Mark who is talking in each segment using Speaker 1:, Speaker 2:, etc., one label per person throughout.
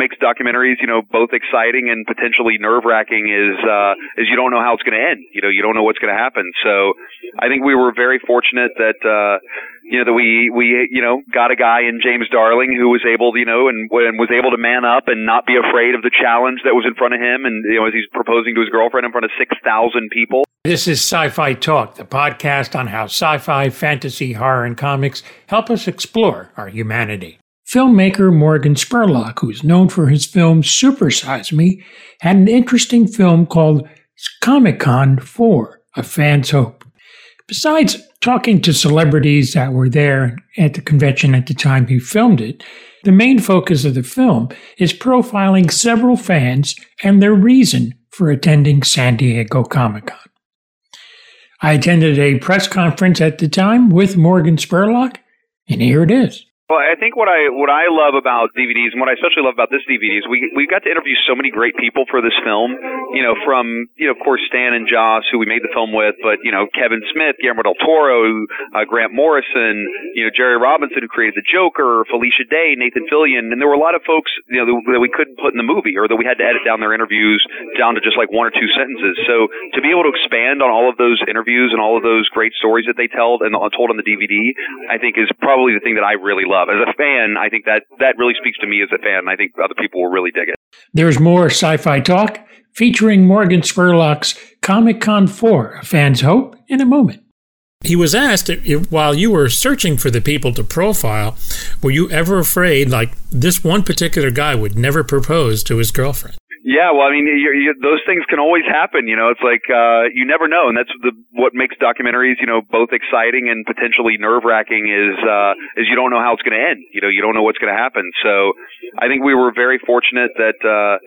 Speaker 1: makes documentaries, you know, both exciting and potentially nerve wracking is uh, is you don't know how it's going to end. You know, you don't know what's going to happen. So, I think we were very fortunate that uh, you know that we we you know got a guy in James Darling who was able you know and, and was able to man up and not be afraid of the challenge that was in front of him and you know as he's proposing to his girlfriend in front of six thousand people.
Speaker 2: This is Sci-Fi Talk, the podcast on how sci-fi, fantasy, horror, and comics help us explore our humanity. Filmmaker Morgan Spurlock, who's known for his film Supersize Me, had an interesting film called Comic Con 4, A Fan's Hope. Besides talking to celebrities that were there at the convention at the time he filmed it, the main focus of the film is profiling several fans and their reason for attending San Diego Comic Con. I attended a press conference at the time with Morgan Spurlock, and here it is.
Speaker 1: Well, I think what I what I love about DVDs and what I especially love about this DVD is we we got to interview so many great people for this film. You know, from you know of course Stan and Joss, who we made the film with, but you know Kevin Smith, Guillermo del Toro, uh, Grant Morrison, you know Jerry Robinson, who created the Joker, Felicia Day, Nathan Fillion, and there were a lot of folks you know that we couldn't put in the movie or that we had to edit down their interviews down to just like one or two sentences. So to be able to expand on all of those interviews and all of those great stories that they told and told on the DVD, I think is probably the thing that I really love love. As a fan, I think that that really speaks to me as a fan. I think other people will really dig it.
Speaker 2: There's more sci-fi talk featuring Morgan Spurlock's Comic Con 4, a fan's hope, in a moment. He was asked if, while you were searching for the people to profile, were you ever afraid, like this one particular guy would never propose to his girlfriend?
Speaker 1: Yeah, well, I mean, you're, you're, those things can always happen. You know, it's like uh, you never know, and that's the what makes documentaries, you know, both exciting and potentially nerve wracking. Is uh, is you don't know how it's going to end. You know, you don't know what's going to happen. So, I think we were very fortunate that uh,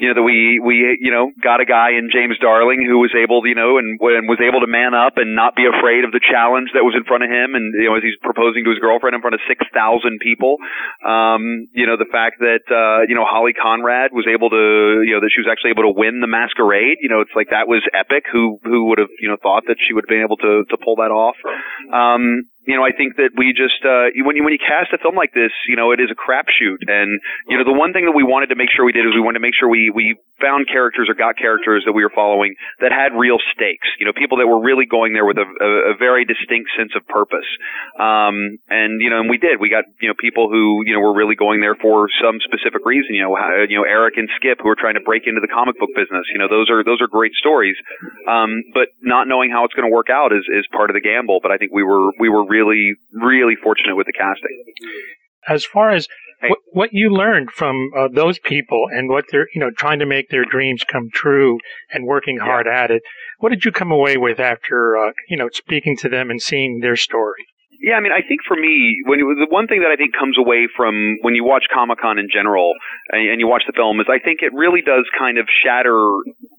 Speaker 1: you know that we we you know got a guy in James Darling who was able you know and, and was able to man up and not be afraid of the challenge that was in front of him. And you know as he's proposing to his girlfriend in front of six thousand people um you know the fact that uh you know Holly Conrad was able to you know that she was actually able to win the masquerade. You know it's like that was epic. Who who would have you know thought that she would have been able to to pull that off? Um you know, I think that we just uh, when you when you cast a film like this, you know, it is a crapshoot. And you know, the one thing that we wanted to make sure we did is we wanted to make sure we we found characters or got characters that we were following that had real stakes. You know, people that were really going there with a, a, a very distinct sense of purpose. Um, and you know, and we did. We got you know people who you know were really going there for some specific reason. You know, how, you know Eric and Skip who are trying to break into the comic book business. You know, those are those are great stories. Um, but not knowing how it's going to work out is is part of the gamble. But I think we were we were really, really really fortunate with the casting.
Speaker 2: As far as what, what, you learned from uh, those people and what they're, you know, trying to make their dreams come true and working hard yeah. at it, what did you come away with after, uh, you know, speaking to them and seeing their story?
Speaker 1: Yeah, I mean, I think for me, when the one thing that I think comes away from when you watch Comic Con in general and, and you watch the film is I think it really does kind of shatter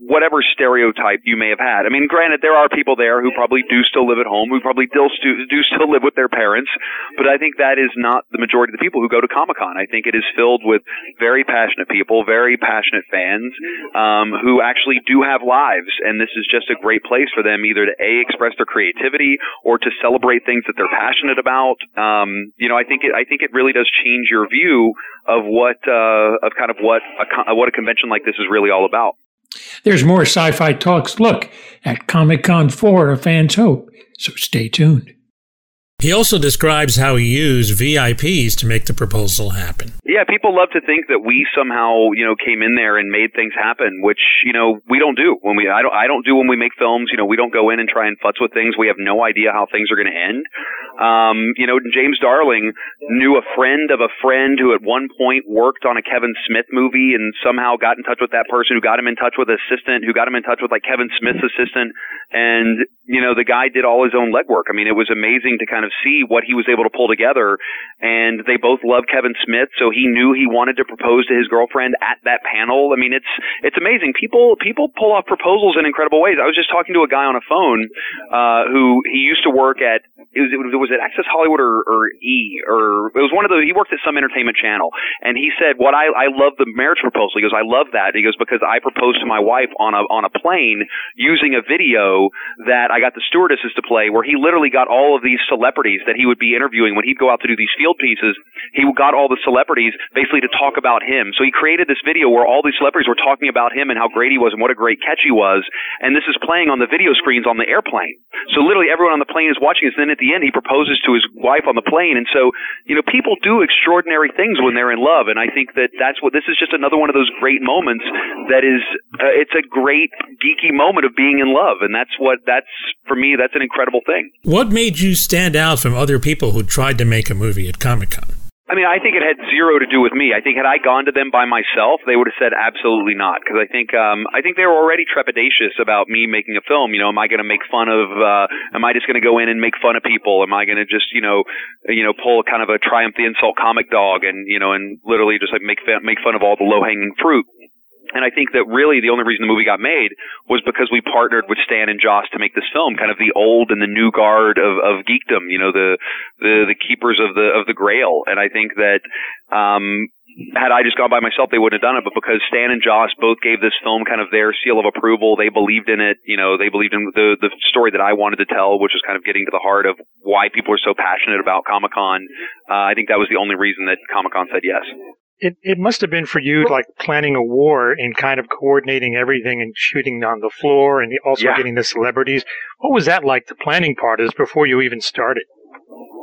Speaker 1: whatever stereotype you may have had. I mean, granted, there are people there who probably do still live at home, who probably do, do still live with their parents, but I think that is not the majority of the people who go to Comic Con. I think it is filled with very passionate people, very passionate fans, um, who actually do have lives, and this is just a great place for them either to a express their creativity or to celebrate things that they're passionate about. Um, you know, I think it, I think it really does change your view of what uh, of kind of what a, what a convention like this is really all about.
Speaker 2: There's more sci fi talks look at Comic Con 4 A Fan's Hope, so stay tuned. He also describes how he used VIPs to make the proposal happen.
Speaker 1: Yeah, people love to think that we somehow, you know, came in there and made things happen, which, you know, we don't do. When we I don't I don't do when we make films, you know, we don't go in and try and futz with things. We have no idea how things are going to end. Um, you know, James Darling knew a friend of a friend who at one point worked on a Kevin Smith movie and somehow got in touch with that person who got him in touch with an assistant who got him in touch with like Kevin Smith's assistant and you know, the guy did all his own legwork. I mean, it was amazing to kind of see what he was able to pull together. And they both love Kevin Smith, so he knew he wanted to propose to his girlfriend at that panel. I mean, it's it's amazing. People people pull off proposals in incredible ways. I was just talking to a guy on a phone uh, who he used to work at it was, it was it Access Hollywood or, or E or it was one of the he worked at some entertainment channel and he said what I I love the marriage proposal. He goes I love that. He goes because I proposed to my wife on a on a plane using a video that I got the stewardesses to play where he literally got all of these celebrities that he would be interviewing when he'd go out to do these field pieces. He got all the celebrities basically to talk about him. So he created this video where all these celebrities were talking about him and how great he was and what a great catch he was. And this is playing on the video screens on the airplane. So literally everyone on the plane is watching this. And at the end, he proposes to his wife on the plane. And so, you know, people do extraordinary things when they're in love. And I think that that's what this is just another one of those great moments that is, uh, it's a great geeky moment of being in love. And that's what, that's, for me, that's an incredible thing.
Speaker 2: What made you stand out from other people who tried to make a movie at Comic Con?
Speaker 1: I mean, I think it had zero to do with me. I think had I gone to them by myself, they would have said absolutely not. Because I think, um, I think they were already trepidatious about me making a film. You know, am I going to make fun of? Uh, am I just going to go in and make fun of people? Am I going to just, you know, you know, pull kind of a triumph the insult comic dog and you know, and literally just like make fun, make fun of all the low hanging fruit? And I think that really the only reason the movie got made was because we partnered with Stan and Joss to make this film, kind of the old and the new guard of, of geekdom, you know, the, the, the keepers of the, of the grail. And I think that, um, had I just gone by myself, they wouldn't have done it. But because Stan and Joss both gave this film kind of their seal of approval, they believed in it. You know, they believed in the the story that I wanted to tell, which was kind of getting to the heart of why people are so passionate about Comic Con. Uh, I think that was the only reason that Comic Con said yes
Speaker 3: it, it must have been for you like planning a war and kind of coordinating everything and shooting on the floor and also yeah. getting the celebrities. What was that like, the planning part is before you even started?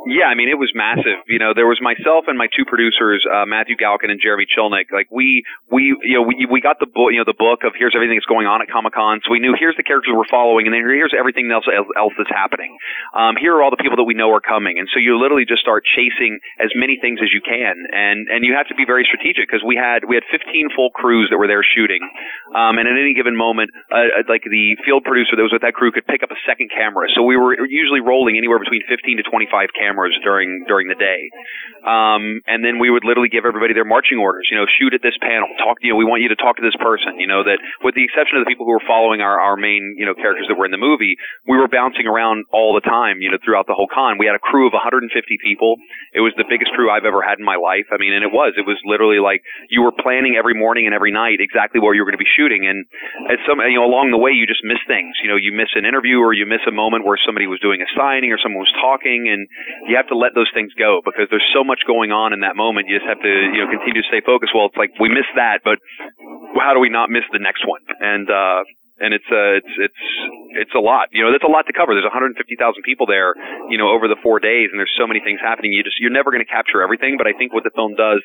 Speaker 1: Yeah, I mean it was massive. You know, there was myself and my two producers, uh, Matthew Galkin and Jeremy Chilnick. Like we, we, you know, we we got the book, you know, the book of here's everything that's going on at Comic Con. So we knew here's the characters we're following, and then here's everything else else that's happening. Um, here are all the people that we know are coming, and so you literally just start chasing as many things as you can, and and you have to be very strategic because we had we had 15 full crews that were there shooting, um, and at any given moment, uh, like the field producer that was with that crew could pick up a second camera. So we were usually rolling anywhere between 15 to 25 cameras cameras during during the day. Um, and then we would literally give everybody their marching orders. You know, shoot at this panel. Talk. You know, we want you to talk to this person. You know, that with the exception of the people who were following our our main you know characters that were in the movie, we were bouncing around all the time. You know, throughout the whole con, we had a crew of 150 people. It was the biggest crew I've ever had in my life. I mean, and it was. It was literally like you were planning every morning and every night exactly where you were going to be shooting. And at some, you know, along the way, you just miss things. You know, you miss an interview or you miss a moment where somebody was doing a signing or someone was talking, and you have to let those things go because there's so much going on in that moment. You just have to, you know, continue to stay focused. Well, it's like we missed that, but how do we not miss the next one? And, uh, and it's uh, it's it's it's a lot. You know, that's a lot to cover. There's 150,000 people there, you know, over the four days, and there's so many things happening. You just you're never going to capture everything. But I think what the film does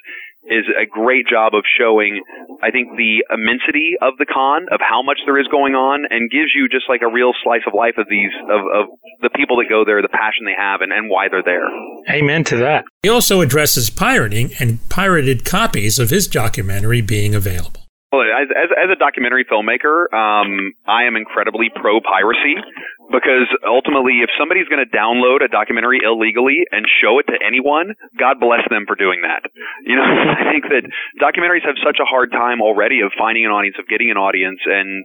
Speaker 1: is a great job of showing, I think, the immensity of the con, of how much there is going on, and gives you just like a real slice of life of these of, of the people that go there, the passion they have, and, and why they're there.
Speaker 3: Amen to that.
Speaker 2: He also addresses pirating and pirated copies of his documentary being available.
Speaker 1: Well, as, as, a documentary filmmaker, um, I am incredibly pro piracy because ultimately, if somebody's going to download a documentary illegally and show it to anyone, God bless them for doing that. You know, I think that documentaries have such a hard time already of finding an audience, of getting an audience. And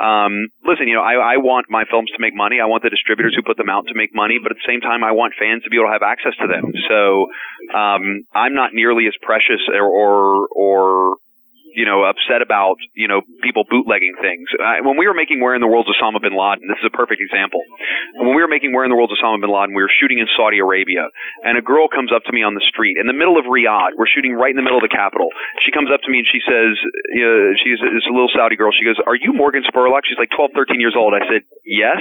Speaker 1: um, listen, you know, I, I want my films to make money. I want the distributors who put them out to make money, but at the same time, I want fans to be able to have access to them. So um, I'm not nearly as precious or or, or you know, upset about, you know, people bootlegging things. Uh, when we were making Where in the World's Osama bin Laden, this is a perfect example. When we were making Where in the World's Osama bin Laden, we were shooting in Saudi Arabia, and a girl comes up to me on the street in the middle of Riyadh. We're shooting right in the middle of the capital. She comes up to me and she says, uh, she's this little Saudi girl. She goes, "Are you Morgan Spurlock?" She's like 12, 13 years old. I said, "Yes,"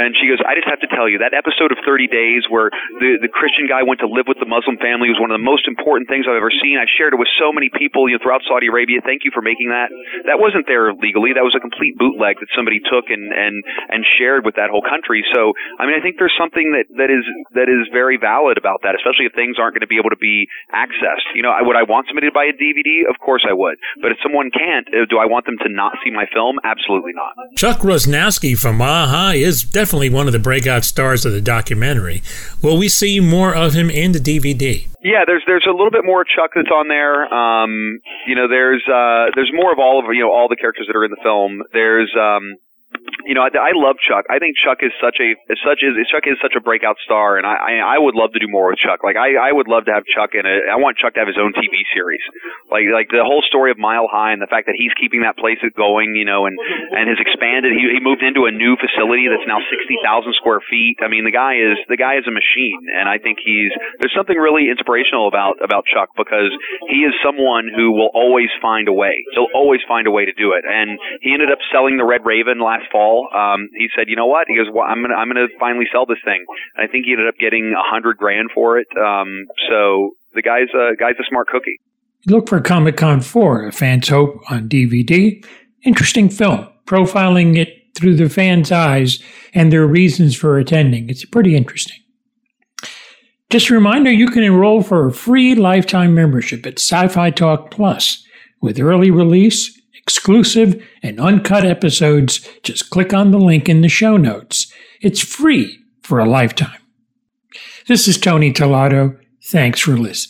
Speaker 1: and she goes, "I just have to tell you that episode of 30 Days where the the Christian guy went to live with the Muslim family was one of the most important things I've ever seen. I shared it with so many people you know, throughout Saudi Arabia thank you for making that. That wasn't there legally. That was a complete bootleg that somebody took and and and shared with that whole country. So I mean, I think there's something that that is that is very valid about that, especially if things aren't going to be able to be accessed. You know, would I want somebody to buy a DVD? Of course I would. But if someone can't, uh, do I want them to not see my film? Absolutely not.
Speaker 2: Chuck Rozanski from a-ha is definitely one of the breakout stars of the documentary. Will we see more of him in the DVD?
Speaker 1: Yeah, there's there's a little bit more Chuck that's on there. Um, you know, there's uh, there's more of all of you know all the characters that are in the film. There's um, you know, I, I love Chuck. I think Chuck is such a such is Chuck is such a breakout star, and I I, would love to do more with Chuck. Like I I would love to have Chuck in a. I want Chuck to have his own TV series. Like like the whole story of Mile High and the fact that he's keeping that place going, you know, and and has expanded. He he moved into a new facility that's now sixty thousand square feet. I mean, the guy is the guy is a machine, and I think he's there's something really inspirational about about Chuck because he is someone who will always find a way. He'll always find a way to do it, and he ended up selling the Red Raven last fall um, he said, you know what? He goes, well, I'm gonna I'm gonna finally sell this thing. And I think he ended up getting a hundred grand for it. Um, so the guy's a guy's a smart cookie.
Speaker 2: Look for Comic Con 4, A Fan's Hope on DVD. Interesting film, profiling it through the fans' eyes and their reasons for attending. It's pretty interesting. Just a reminder you can enroll for a free lifetime membership at Sci Fi Talk Plus with early release exclusive and uncut episodes, just click on the link in the show notes. It's free for a lifetime. This is Tony Tellado. Thanks for listening.